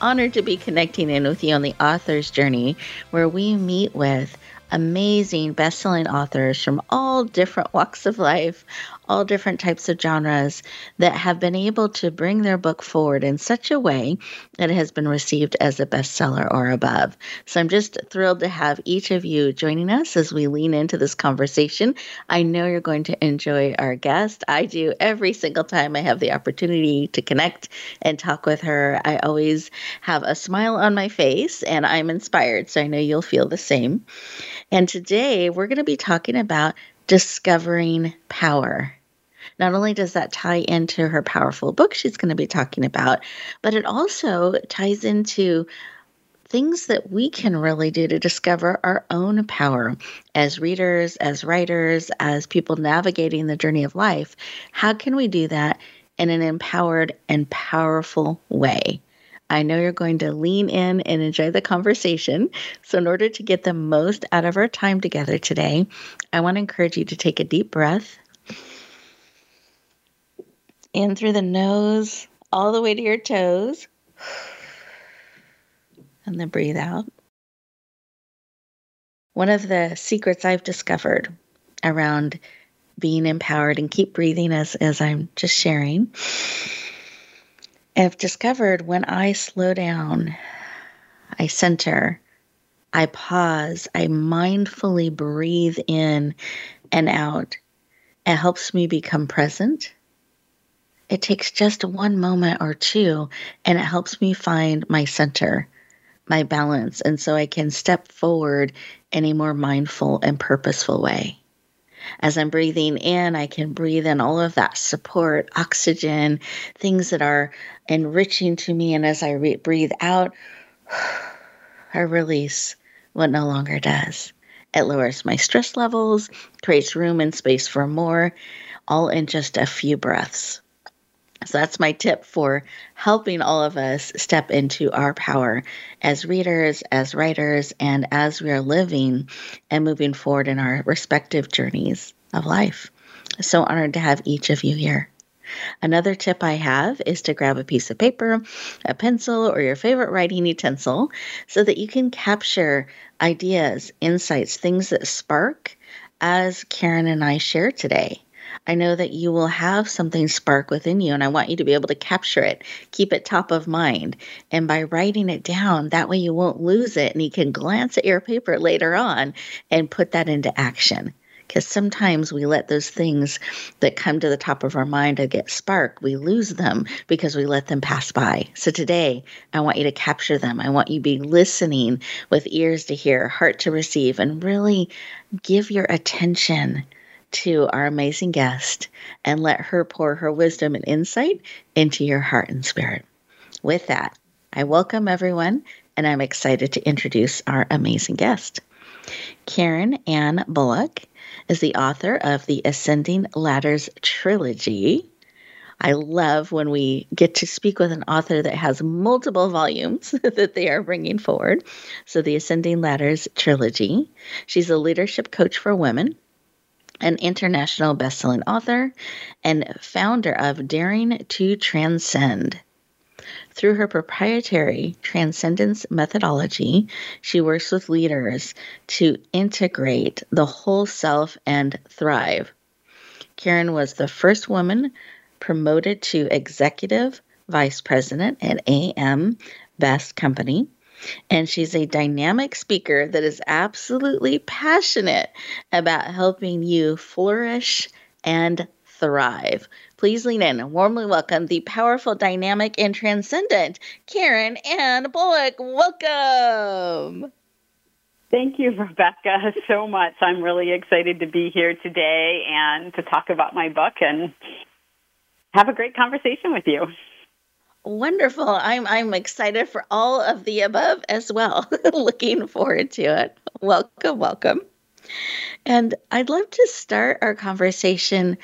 honored to be connecting in with you on the author's journey, where we meet with amazing best-selling authors from all different walks of life, all different types of genres that have been able to bring their book forward in such a way that it has been received as a bestseller or above. So I'm just thrilled to have each of you joining us as we lean into this conversation. I know you're going to enjoy our guest. I do every single time I have the opportunity to connect and talk with her. I always have a smile on my face and I'm inspired. So I know you'll feel the same. And today we're going to be talking about discovering power. Not only does that tie into her powerful book she's going to be talking about, but it also ties into things that we can really do to discover our own power as readers, as writers, as people navigating the journey of life. How can we do that in an empowered and powerful way? I know you're going to lean in and enjoy the conversation. So, in order to get the most out of our time together today, I want to encourage you to take a deep breath in through the nose, all the way to your toes, and then breathe out. One of the secrets I've discovered around being empowered and keep breathing as, as I'm just sharing I've discovered when I slow down, I center, I pause, I mindfully breathe in and out. It helps me become present. It takes just one moment or two, and it helps me find my center, my balance, and so I can step forward in a more mindful and purposeful way. As I'm breathing in, I can breathe in all of that support, oxygen, things that are enriching to me. And as I re- breathe out, I release what no longer does. It lowers my stress levels, creates room and space for more, all in just a few breaths. So that's my tip for helping all of us step into our power as readers, as writers, and as we are living and moving forward in our respective journeys of life. So honored to have each of you here. Another tip I have is to grab a piece of paper, a pencil, or your favorite writing utensil so that you can capture ideas, insights, things that spark as Karen and I share today. I know that you will have something spark within you, and I want you to be able to capture it, keep it top of mind. And by writing it down, that way you won't lose it, and you can glance at your paper later on and put that into action. Because sometimes we let those things that come to the top of our mind to get spark, we lose them because we let them pass by. So today, I want you to capture them. I want you to be listening with ears to hear, heart to receive, and really give your attention to our amazing guest and let her pour her wisdom and insight into your heart and spirit. With that, I welcome everyone and I'm excited to introduce our amazing guest. Karen Ann Bulluck is the author of the Ascending Ladders trilogy. I love when we get to speak with an author that has multiple volumes that they are bringing forward. So, the Ascending Ladders trilogy. She's a leadership coach for women an international best-selling author and founder of Daring to Transcend. Through her proprietary transcendence methodology, she works with leaders to integrate the whole self and thrive. Karen was the first woman promoted to executive vice president at AM Best Company and she's a dynamic speaker that is absolutely passionate about helping you flourish and thrive. Please lean in and warmly welcome the powerful, dynamic, and transcendent Karen Ann Bulluck. Welcome. Thank you, Rebecca, so much. I'm really excited to be here today and to talk about my book and have a great conversation with you. Wonderful. I'm I'm excited for all of the above as well. Looking forward to it. Welcome, welcome. And I'd love to start our conversation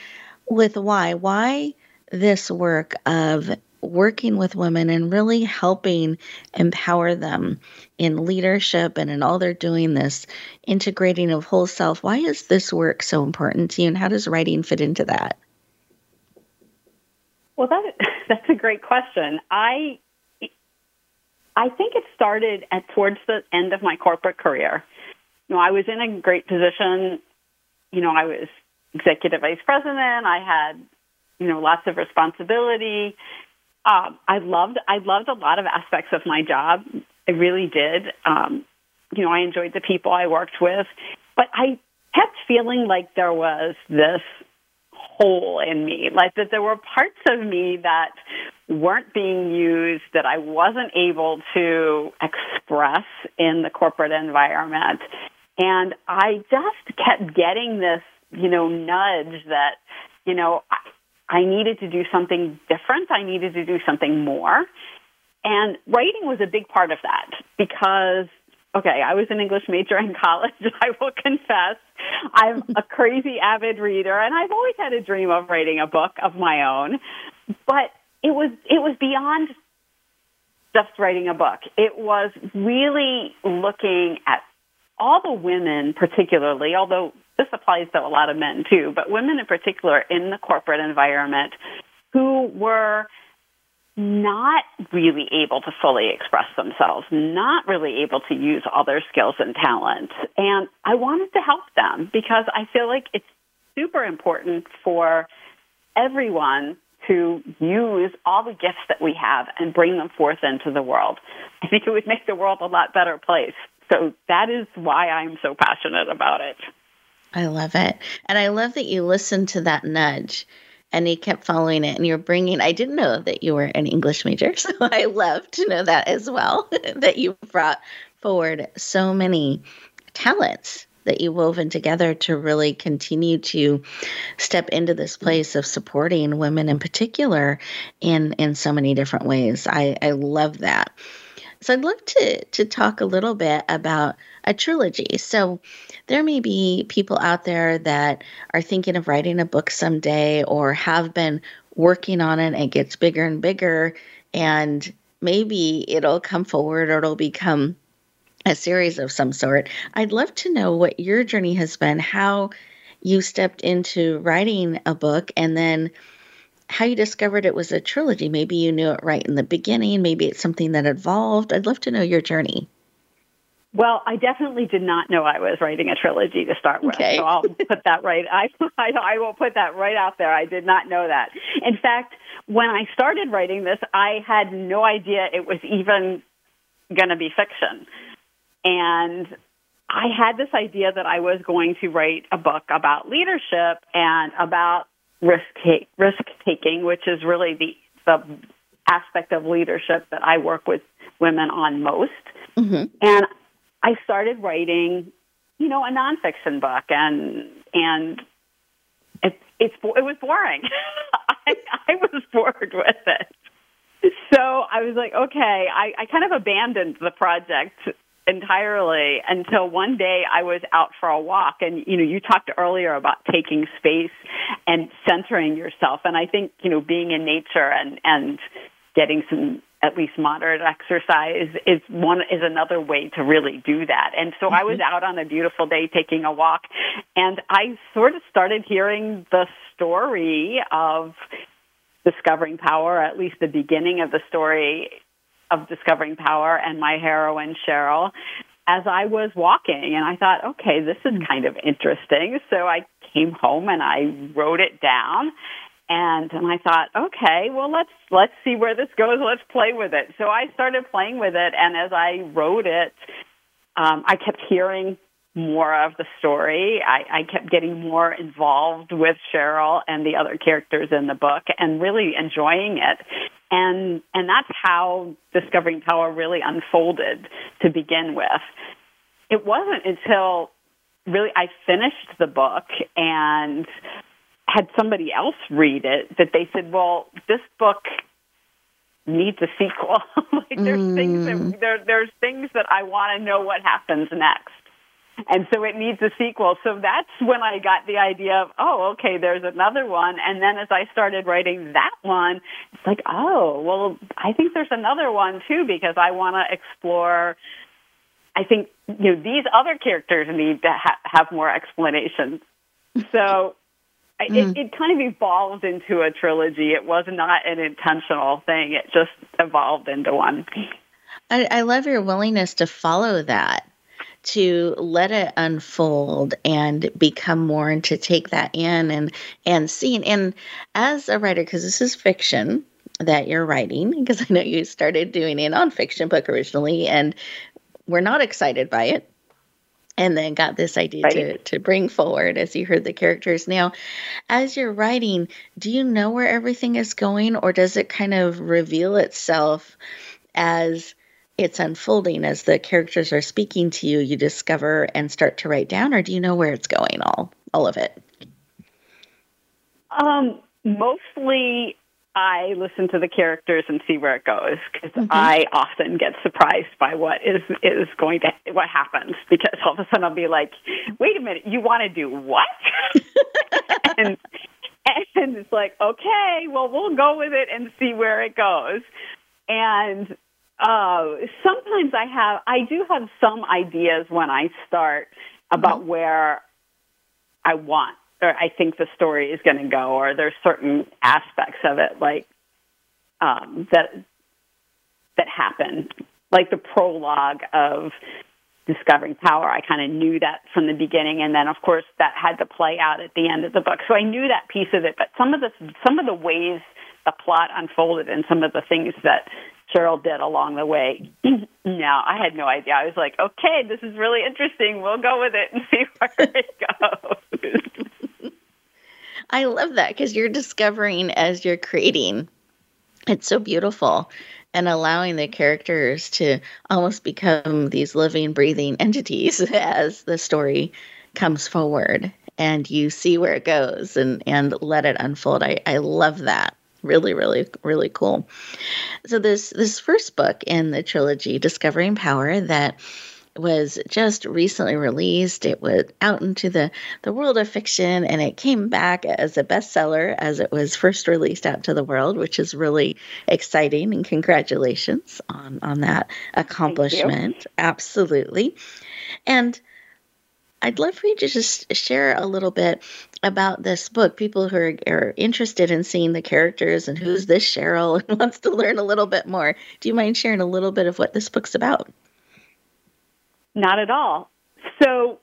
with why. Why this work of working with women and really helping empower them in leadership and in all they're doing this integrating of whole self. Why is this work so important to you and how does writing fit into that? Well, that that's a great question. I I think it started at towards the end of my corporate career. You know, I was in a great position. You know, I was executive vice president. I had, you know, lots of responsibility. Um, I loved I loved a lot of aspects of my job. I really did. Um, you know, I enjoyed the people I worked with, but I kept feeling like there was this hole in me, like that there were parts of me that weren't being used, that I wasn't able to express in the corporate environment. And I just kept getting this, you know, nudge that, you know, I, needed to do something different. I needed to do something more. And writing was a big part of that because okay, I was an English major in college. I will confess. I'm a crazy avid reader and I've always had a dream of writing a book of my own. But it was it was beyond just writing a book. It was really looking at all the women particularly, although this applies to a lot of men too, but women in particular in the corporate environment who were not really able to fully express themselves, not really able to use all their skills and talents. And I wanted to help them because I feel like it's super important for everyone to use all the gifts that we have and bring them forth into the world. I think it would make the world a lot better place. So that is why I'm so passionate about it. I love it. And I love that you listen to that nudge and he kept following it and you're bringing i didn't know that you were an english major so i love to know that as well that you brought forward so many talents that you woven together to really continue to step into this place of supporting women in particular in in so many different ways. I i love that so I'd love to to talk a little bit about a trilogy. So there may be people out there that are thinking of writing a book someday or have been working on it and it gets bigger and bigger and maybe it'll come forward or it'll become a series of some sort. I'd love to know what your journey has been, how you stepped into writing a book and then how you discovered it was a trilogy. Maybe you knew it right in the beginning. Maybe it's something that evolved. I'd love to know your journey. Well, I definitely did not know I was writing a trilogy to start with. Okay. So I'll put that right. I, I I will put that right out there. I did not know that. In fact, when I started writing this, I had no idea it was even going to be fiction. And I had this idea that I was going to write a book about leadership and about risk take, risk taking, which is really the the aspect of leadership that I work with women on most. Mm-hmm. And I started writing, you know, a nonfiction book, and and it it's it was boring. I, I was bored with it. So I was like, okay, I, I kind of abandoned the project entirely until one day I was out for a walk and you know you talked earlier about taking space and centering yourself and I think you know being in nature and and getting some at least moderate exercise is one is another way to really do that. And so mm-hmm. I was mm-hmm. out on a beautiful day taking a walk and I sort of started hearing the story of discovering power, at least the beginning of the story of discovering power and my heroine Cheryl as I was walking and I thought, okay, this is kind of interesting. So I came home and I wrote it down and and I thought, okay, well let's let's see where this goes. Let's play with it. So I started playing with it, and as I wrote it, um, I kept hearing more of the story. I, I kept getting more involved with Cheryl and the other characters in the book, and really enjoying it. And and that's how discovering power really unfolded to begin with. It wasn't until really I finished the book and had somebody else read it that they said, well, this book needs a sequel. like there's mm. things that mm. there there's things that I want to know what happens next. And so it needs a sequel. So that's when I got the idea of, oh, okay, there's another one. And then as I started writing that one, it's like, oh, well, I think there's another one too because I want to explore. I think you know these other characters need to ha- have more explanations. So it, mm. it kind of evolved into a trilogy. It was not an intentional thing. It just evolved into one. I, I love your willingness to follow that, to let it unfold and become more, and to take that in and and see. And as a writer, because this is fiction that you're writing, because I know you started doing a nonfiction book originally, and we're not excited by it and then got this idea right. to, to bring forward as you heard the characters. Now, as you're writing, do you know where everything is going, or does it kind of reveal itself as it's unfolding, as the characters are speaking to you, you discover and start to write down, or do you know where it's going, all, all of it? Um, mostly I listen to the characters and see where it goes because mm-hmm. I often get surprised by what is is going to what happens because all of a sudden I'll be like, wait a minute, you want to do what? and and it's like, okay, well we'll go with it and see where it goes. And uh, sometimes I have I do have some ideas when I start about mm-hmm. where I want or I think the story is going to go, or there's certain aspects of it like um, that that happen, like the prologue of discovering power. I kind of knew that from the beginning, and then of course that had to play out at the end of the book. So I knew that piece of it, but some of the some of the ways the plot unfolded and some of the things that Cheryl did along the way. now, I had no idea. I was like, okay, this is really interesting. We'll go with it and see where it goes. I love that because you're discovering as you're creating. It's so beautiful and allowing the characters to almost become these living, breathing entities as the story comes forward and you see where it goes and, and let it unfold. I, I love that. Really, really, really cool. So this this first book in the trilogy, Discovering Power, that was just recently released. It was out into the, the world of fiction and it came back as a bestseller as it was first released out to the world, which is really exciting. And congratulations on, on that accomplishment. Absolutely. And I'd love for you to just share a little bit about this book. People who are, are, interested in seeing the characters and who's this Cheryl and wants to learn a little bit more. Do you mind sharing a little bit of what this book's about? Not at all. So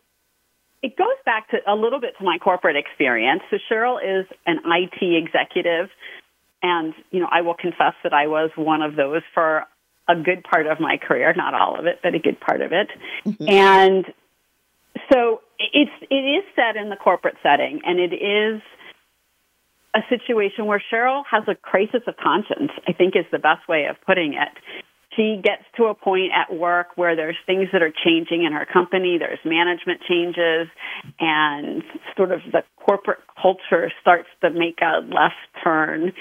it goes back to a little bit to my corporate experience. So Cheryl is an IT executive, and you know I will confess that I was one of those for a good part of my career, not all of it, but a good part of it. Mm-hmm. And so it's it is set in the corporate setting, and it is a situation where Cheryl has a crisis of conscience. I think is the best way of putting it she gets to a point at work where there's things that are changing in her company, there's management changes, and sort of the corporate culture starts to make a left turn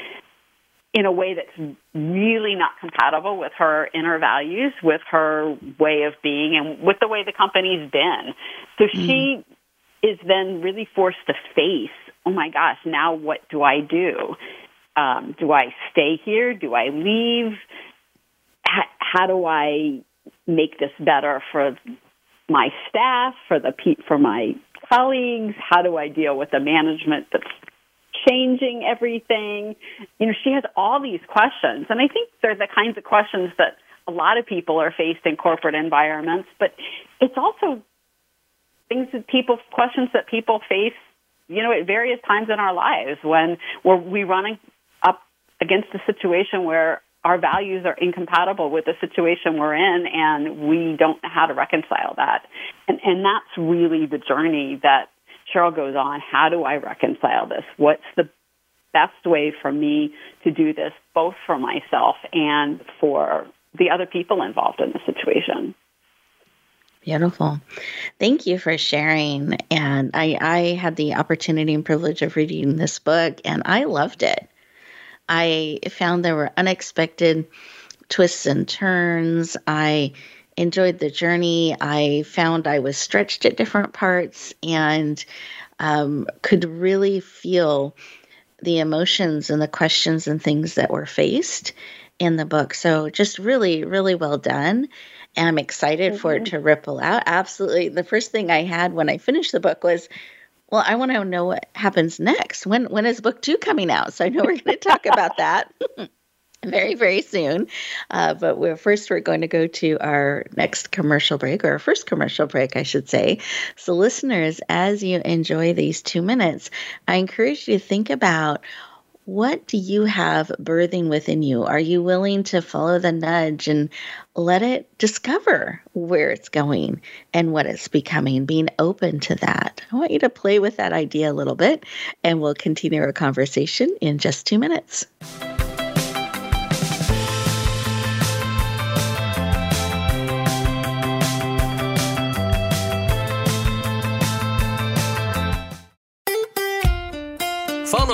in a way that's really not compatible with her inner values, with her way of being, and with the way the company's been. So mm-hmm. she is then really forced to face, oh my gosh, now what do I do? Um, do I stay here? Do I leave? how do I make this better for my staff, for the for my colleagues? How do I deal with the management that's changing everything? You know, she has all these questions, and I think they're the kinds of questions that a lot of people are faced in corporate environments. But it's also things that people questions that people face, you know, at various times in our lives when we're we running up against a situation where our values are incompatible with the situation we're in and we don't know how to reconcile that. And, and that's really the journey that Cheryl goes on. How do I reconcile this? What's the best way for me to do this, both for myself and for the other people involved in the situation? Beautiful. Thank you for sharing. And I, I had the opportunity and privilege of reading this book and I loved it. I found there were unexpected twists and turns. I enjoyed the journey. I found I was stretched at different parts and um, could really feel the emotions and the questions and things that were faced in the book. So just really, really well done. And I'm excited mm-hmm. for it mm-hmm. to ripple out. Absolutely. The first thing I had when I finished the book was, well, I want to know what happens next. When when is book two coming out? So I know we're going to talk about that. very very soon uh, but we're first we're going to go to our next commercial break or our first commercial break i should say so listeners as you enjoy these two minutes i encourage you to think about what do you have birthing within you? Are you willing to follow the nudge and let it discover where it's going and what it's becoming, being open to that? I want you to play with that idea a little bit, and we'll continue our conversation in just two minutes.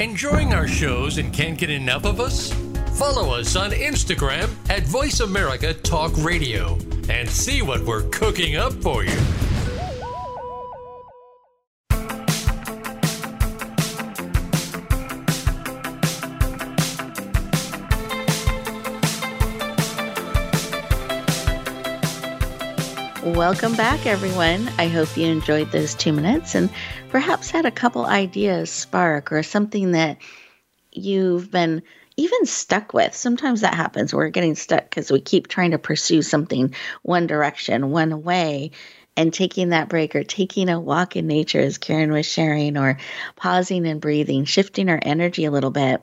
Enjoying our shows and can't get enough of us? Follow us on Instagram at Voice America Talk Radio and see what we're cooking up for you. Welcome back, everyone. I hope you enjoyed those two minutes and perhaps had a couple ideas spark or something that you've been even stuck with. Sometimes that happens. We're getting stuck because we keep trying to pursue something one direction, one way, and taking that break or taking a walk in nature, as Karen was sharing, or pausing and breathing, shifting our energy a little bit,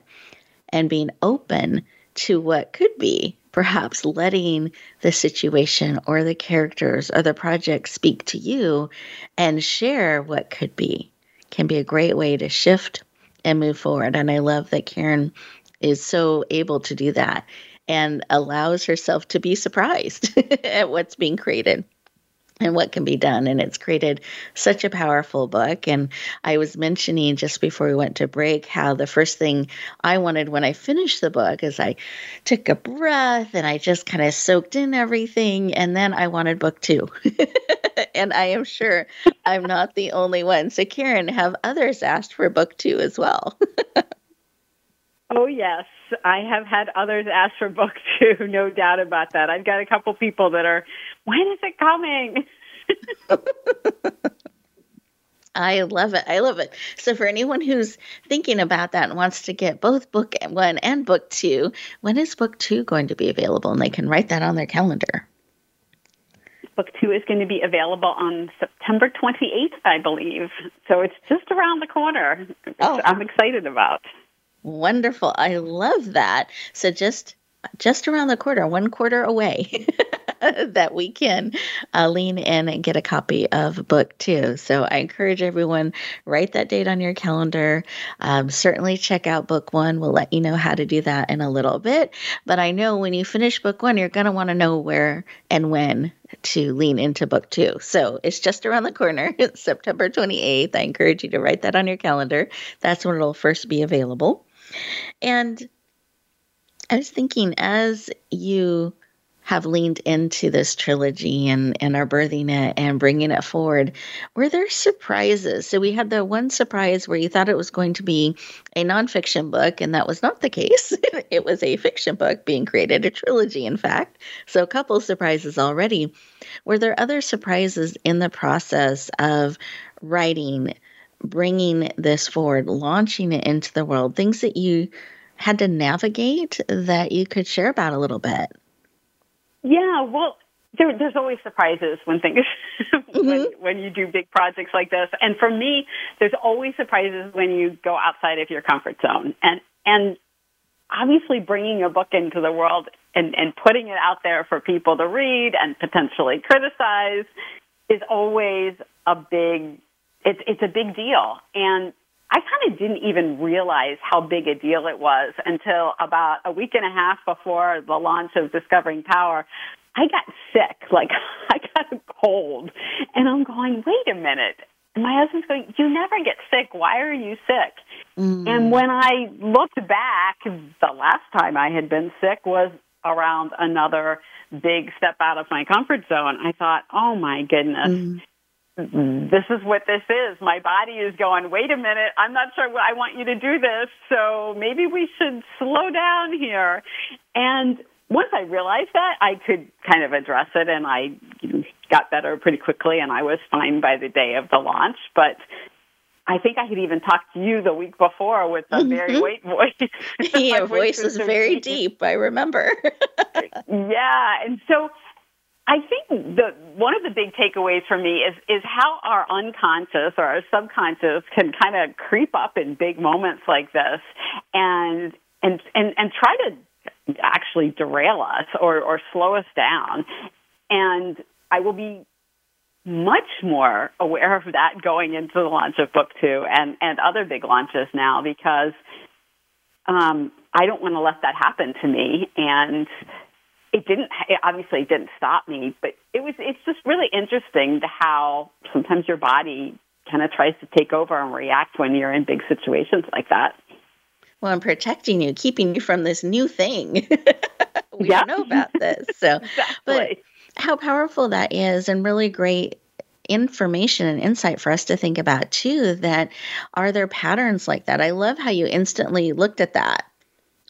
and being open to what could be perhaps letting the situation or the characters or the project speak to you and share what could be can be a great way to shift and move forward. And I love that Karen is so able to do that and allows herself to be surprised at what's being created and what can be done. And it's created such a powerful book. And I was mentioning just before we went to break how the first thing I wanted when I finished the book is I took a breath and I just kind of soaked in everything. And then I wanted book two. and I am sure I'm not the only one. So, Karen, have others asked for book two as well? oh, yes. I have had others ask for book two, no doubt about that. I've got a couple people that are, when is it coming? I love it. I love it. So, for anyone who's thinking about that and wants to get both book one and book two, when is book two going to be available? And they can write that on their calendar. Book two is going to be available on September 28th, I believe. So, it's just around the corner. Oh. I'm excited about. Wonderful. I love that. So just just around the corner, one quarter away, that we can uh, lean in and get a copy of book two. So I encourage everyone write that date on your calendar. Um, certainly check out book one. We'll let you know how to do that in a little bit. But I know when you finish book one, you're going to want to know where and when to lean into book two. So it's just around the corner. It's September 28th. I encourage you to write that on your calendar. That's when it'll first be available. And I was thinking as you have leaned into this trilogy and, and are birthing it and bringing it forward, were there surprises? So we had the one surprise where you thought it was going to be a nonfiction book, and that was not the case. it was a fiction book being created, a trilogy, in fact. So a couple surprises already. Were there other surprises in the process of writing, bringing this forward, launching it into the world, things that you had to navigate that you could share about a little bit? Yeah, well, there, there's always surprises when things mm-hmm. when, when you do big projects like this, and for me, there's always surprises when you go outside of your comfort zone, and and obviously bringing a book into the world and and putting it out there for people to read and potentially criticize is always a big it's it's a big deal, and I kind of didn't even realize how big a deal it was until about a week and a half before the launch of Discovering Power. I got sick, like I got a cold, and I'm going, wait a minute. And my husband's going, you never get sick. Why are you sick? Mm. And when I looked back, the last time I had been sick was around another big step out of my comfort zone. I thought, oh my goodness. Mm this is what this is. My body is going, wait a minute, I'm not sure I want you to do this, so maybe we should slow down here. And once I realized that, I could kind of address it and I got better pretty quickly and I was fine by the day of the launch. But I think I had even talked to you the week before with the Barry mm-hmm. White voice. Your voice was very deep, I remember. yeah. And so I think the one of the big takeaways for me is is how our unconscious or our subconscious can kind of creep up in big moments like this and and and and try to actually derail us or or slow us down. And I will be much more aware of that going into the launch of book two and and other big launches now because um, I don't want to let that happen to me and it didn't it obviously didn't stop me but it was it's just really interesting to how sometimes your body kind of tries to take over and react when you're in big situations like that well i'm protecting you keeping you from this new thing we yeah. don't know about this so exactly. but how powerful that is and really great information and insight for us to think about too that are there patterns like that i love how you instantly looked at that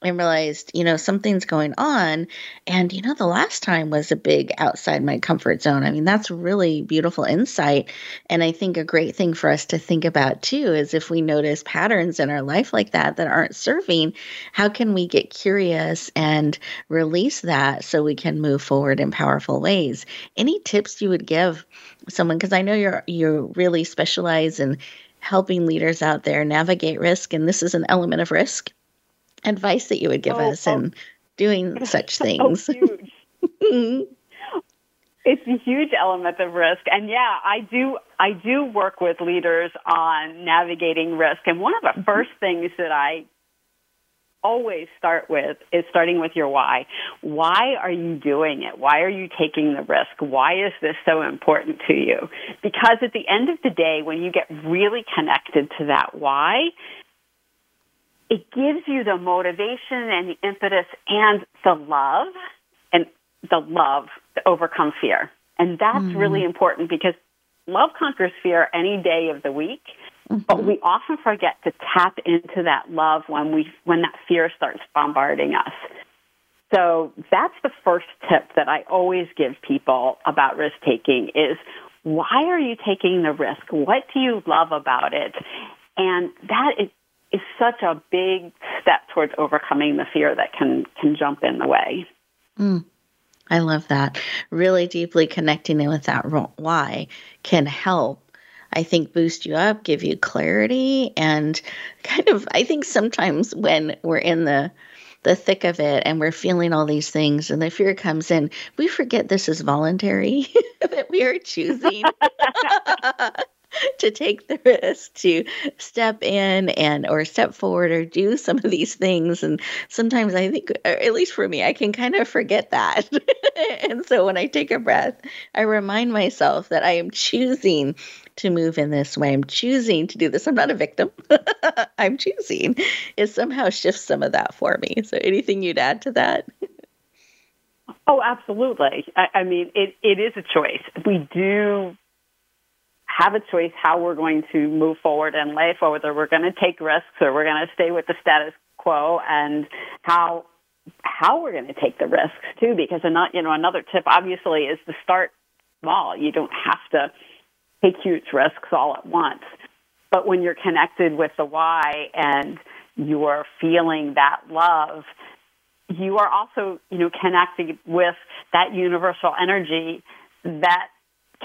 and realized, you know, something's going on. And, you know, the last time was a big outside my comfort zone. I mean, that's really beautiful insight. And I think a great thing for us to think about too is if we notice patterns in our life like that that aren't serving, how can we get curious and release that so we can move forward in powerful ways? Any tips you would give someone? Because I know you're you really specialize in helping leaders out there navigate risk, and this is an element of risk advice that you would give oh, us oh. in doing such things? Oh, it's a huge element of risk. And yeah i do i do work with leaders on navigating risk. And one of the mm-hmm. first things that i always start with is starting with your why. Why are you doing it? Why are you taking the risk? Why is this so important to you? Because at the end of the day when you get really connected to that why it gives you the motivation and the impetus and the love and the love to overcome fear. And that's mm-hmm. really important because love conquers fear any day of the week. Mm-hmm. But we often forget to tap into that love when we when that fear starts bombarding us. So that's the first tip that I always give people about risk taking is why are you taking the risk? What do you love about it? And that is is such a big step towards overcoming the fear that can can jump in the way. Mm, I love that. Really deeply connecting in with that why can help. I think boost you up, give you clarity, and kind of. I think sometimes when we're in the the thick of it and we're feeling all these things and the fear comes in, we forget this is voluntary, that we are choosing to take the risk to step in and or step forward or do some of these things. And sometimes i think uh, at least for me i can kind of forget that. And so when i take a breath i remind myself that i am choosing to move in this way. I'm choosing to do this. I'm not a victim. I'm choosing. It somehow shifts some of that for me. So anything you'd add to that? Oh, absolutely. I, I mean, it, it is a choice. We do have a choice how we're going to move forward in life, or whether we're going to take risks or we're going to stay with the status quo, and how how we're going to take the risks too. Because another, you know, another tip obviously is to start small. You don't have to take huge risks all at once, but when you're connected with the why and you're feeling that love, you are also, you know, connected with that universal energy that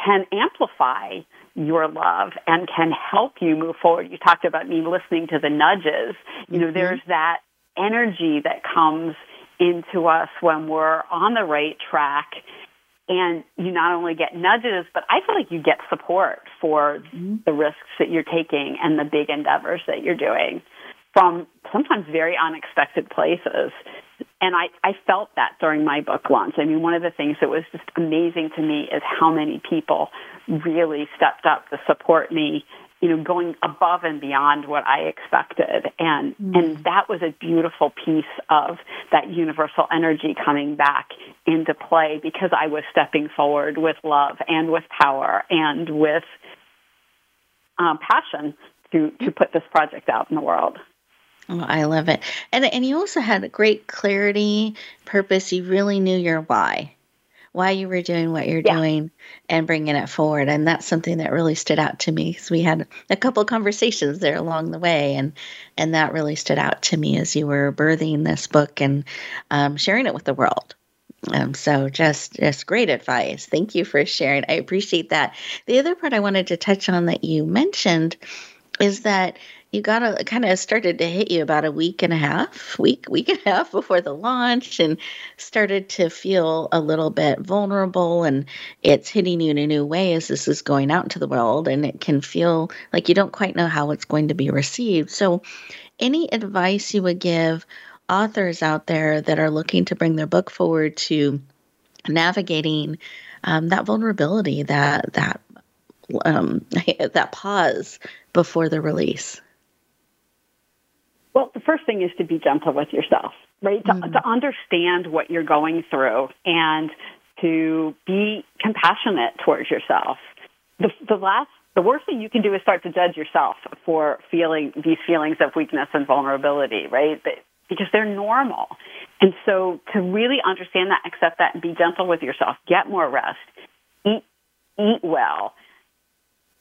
can amplify your love and can help you move forward. You talked about me listening to the nudges. You know, mm-hmm. there's that energy that comes into us when we're on the right track. And you not only get nudges, but I feel like you get support for mm-hmm. the risks that you're taking and the big endeavors that you're doing from sometimes very unexpected places. And I, I felt that during my book launch. I mean, one of the things that was just amazing to me is how many people really stepped up to support me, you know, going above and beyond what I expected. And, mm. and that was a beautiful piece of that universal energy coming back into play because I was stepping forward with love and with power and with um, passion to, to put this project out in the world. Oh, I love it. And and you also had a great clarity, purpose. You really knew your why. Why you were doing what you're yeah. doing and bringing it forward. And that's something that really stood out to me. So we had a couple conversations there along the way and and that really stood out to me as you were birthing this book and um, sharing it with the world. Um, so just just great advice. Thank you for sharing. I appreciate that. The other part I wanted to touch on that you mentioned is that you got a kind of started to hit you about a week and a half, week, week and a half before the launch, and started to feel a little bit vulnerable. And it's hitting you in a new way as this is going out into the world, and it can feel like you don't quite know how it's going to be received. So, any advice you would give authors out there that are looking to bring their book forward to navigating um, that vulnerability, that that um, that pause before the release? Well, the first thing is to be gentle with yourself, right? Mm-hmm. To, to understand what you're going through and to be compassionate towards yourself. The, the last, the worst thing you can do is start to judge yourself for feeling these feelings of weakness and vulnerability, right? Because they're normal. And so to really understand that, accept that, and be gentle with yourself, get more rest, eat, eat well,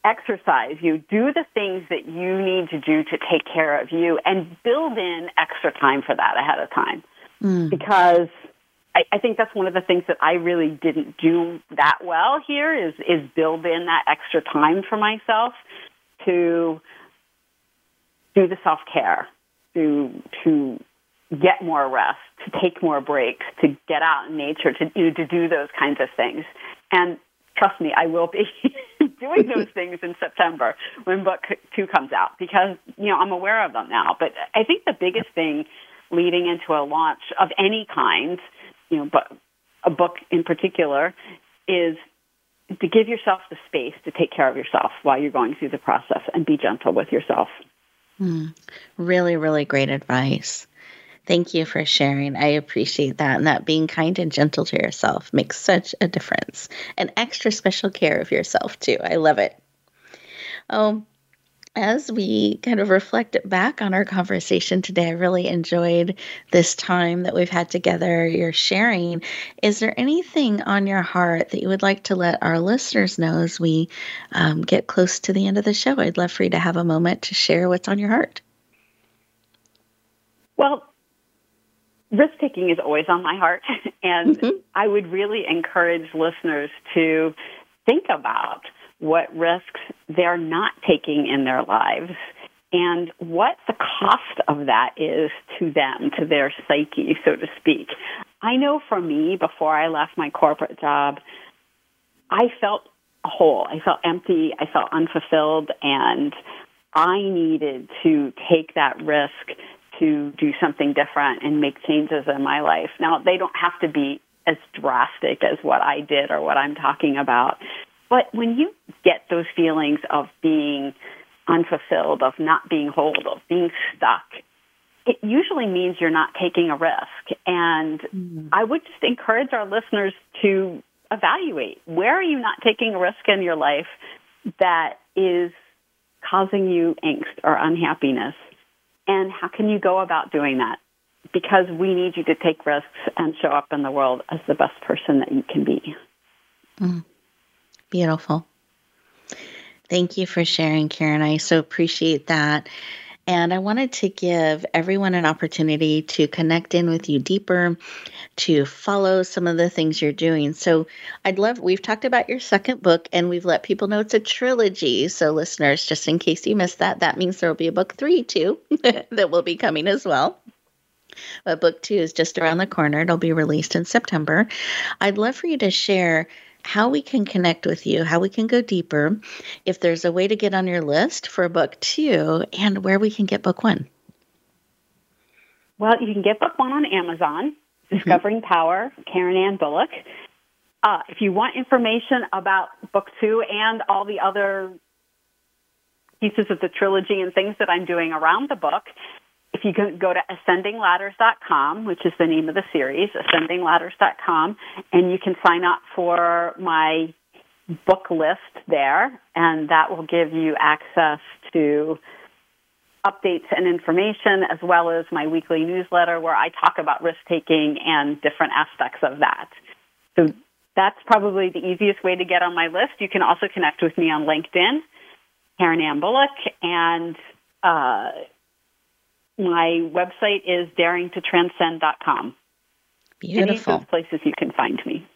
exercise you, do the things that you need to do to take care of you, and build in extra time for that ahead of time. Mm. Because I, I think that's one of the things that I really didn't do that well here is is build in that extra time for myself to do the self care, to to get more rest, to take more breaks, to get out in nature, to you know, to do those kinds of things. And trust me, I will be doing those things in September when book two comes out because, you know, I'm aware of them now. But I think the biggest thing leading into a launch of any kind, you know, but a book in particular is to give yourself the space to take care of yourself while you're going through the process and be gentle with yourself. Mm, really, really great advice. Thank you for sharing. I appreciate that. And that being kind and gentle to yourself makes such a difference. And extra special care of yourself, too. I love it. Oh, as we kind of reflect back on our conversation today, I really enjoyed this time that we've had together, your sharing. Is there anything on your heart that you would like to let our listeners know as we um, get close to the end of the show? I'd love for you to have a moment to share what's on your heart. Well, risk taking is always on my heart. And mm-hmm. I would really encourage listeners to think about what risks they're not taking in their lives and what the cost of that is to them, to their psyche, so to speak. I know for me, before I left my corporate job, I felt whole. I felt empty. I felt unfulfilled. And I needed to take that risk to do something different and make changes in my life. Now, they don't have to be as drastic as what I did or what I'm talking about. But when you get those feelings of being unfulfilled, of not being whole, of being stuck, it usually means you're not taking a risk. And mm-hmm. I would just encourage our listeners to evaluate where are you not taking a risk in your life that is causing you angst or unhappiness? And how can you go about doing that? Because we need you to take risks and show up in the world as the best person that you can be. Mm. Beautiful. Thank you for sharing, Karen. I so appreciate that. And I wanted to give everyone an opportunity to connect in with you deeper, to follow some of the things you're doing. So I'd love, we've talked about your second book and we've let people know it's a trilogy. So, listeners, just in case you missed that, that means there will be a book three too that will be coming as well. But book two is just around the corner. It'll be released in September. I'd love for you to share how we can connect with you, how we can go deeper, if there's a way to get on your list for book two, and where we can get book one. Well, you can get book one on Amazon, mm-hmm. Discovering mm-hmm. Power, Karen Ann Bulluck. Uh, if you want information about book two and all the other pieces of the trilogy and things that I'm doing around the book, if you can go to ascendingladders.com, which is the name of the series, ascendingladders.com, and you can sign up for my book list there, and that will give you access to updates and information as well as my weekly newsletter where I talk about risk taking and different aspects of that. So that's probably the easiest way to get on my list. You can also connect with me on LinkedIn, Karen Ann Bulluck, and uh, my website is daringtotranscend.com. Beautiful. Any of those places you can find me.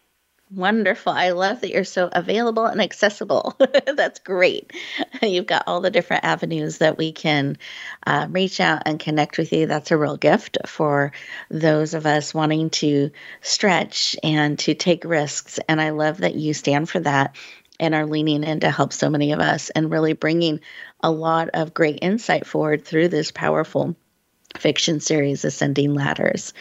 Wonderful. I love that you're so available and accessible. That's great. You've got all the different avenues that we can uh, reach out and connect with you. That's a real gift for those of us wanting to stretch and to take risks. And I love that you stand for that and are leaning in to help so many of us and really bringing a lot of great insight forward through this powerful fiction series, Ascending Ladders.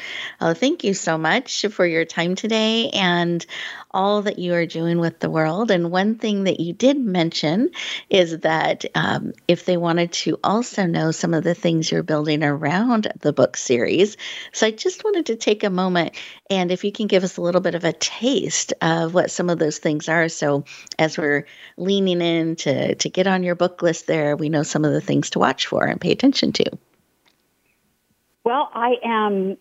Oh, thank you so much for your time today and all that you are doing with the world. And one thing that you did mention is that um, if they wanted to also know some of the things you're building around the book series. So I just wanted to take a moment and if you can give us a little bit of a taste of what some of those things are. So as we're leaning in to, to get on your book list there, we know some of the things to watch for and pay attention to. Well, I am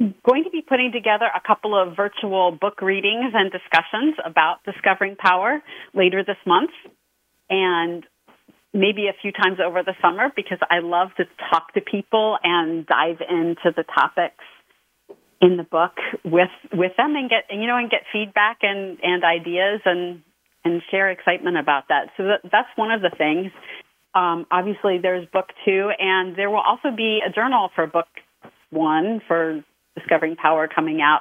going to be putting together a couple of virtual book readings and discussions about discovering power later this month and maybe a few times over the summer because I love to talk to people and dive into the topics in the book with with them and get you know and get feedback and and ideas and and share excitement about that. So that, that's one of the things um, obviously, there's book two, and there will also be a journal for book one for Discovering Power coming out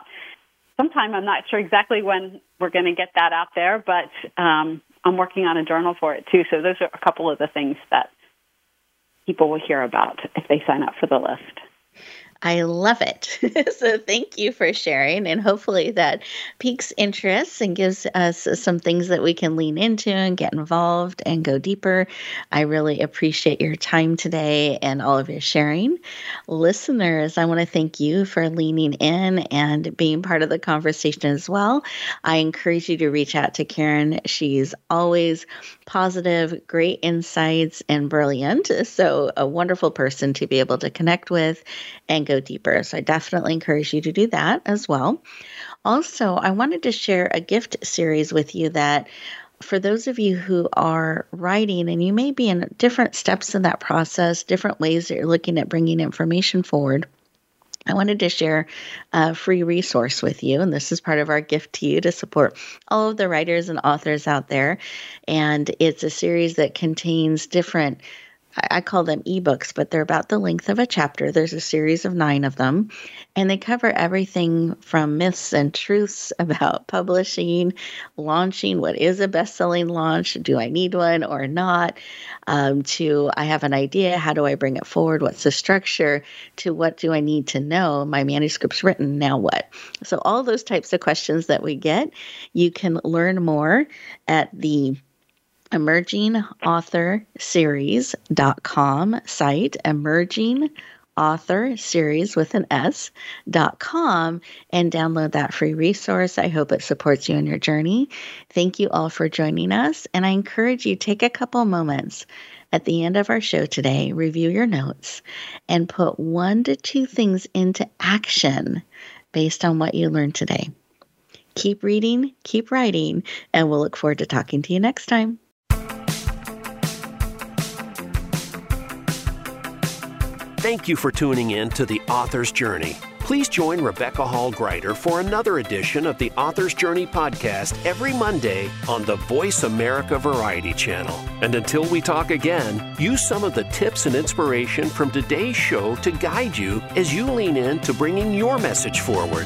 sometime. I'm not sure exactly when we're going to get that out there, but um, I'm working on a journal for it too. So those are a couple of the things that people will hear about if they sign up for the list. I love it. so thank you for sharing, and hopefully that piques interest and gives us some things that we can lean into and get involved and go deeper. I really appreciate your time today and all of your sharing. Listeners, I want to thank you for leaning in and being part of the conversation as well. I encourage you to reach out to Karen. She's always positive, great insights, and brilliant. So, a wonderful person to be able to connect with and go deeper. So, I definitely encourage you to do that as well. Also, I wanted to share a gift series with you that for those of you who are writing and you may be in different steps in that process, different ways that you're looking at bringing information forward. I wanted to share a free resource with you, and this is part of our gift to you to support all of the writers and authors out there. And it's a series that contains different I call them ebooks, but they're about the length of a chapter. There's a series of nine of them, and they cover everything from myths and truths about publishing, launching, what is a best selling launch, do I need one or not, um, to I have an idea, how do I bring it forward, what's the structure, to what do I need to know, my manuscript's written, now what? So, all those types of questions that we get, you can learn more at the emergingauthorseries.com site, emerging author series with an S dot com and download that free resource. I hope it supports you in your journey. Thank you all for joining us. And I encourage you take a couple moments at the end of our show today, review your notes and put one to two things into action based on what you learned today. Keep reading, keep writing, and we'll look forward to talking to you next time. Thank you for tuning in to The Author's Journey. Please join Rebecca Hall Gruyter for another edition of the Author's Journey podcast every Monday on the Voice America Variety Channel. And until we talk again, use some of the tips and inspiration from today's show to guide you as you lean in to bringing your message forward.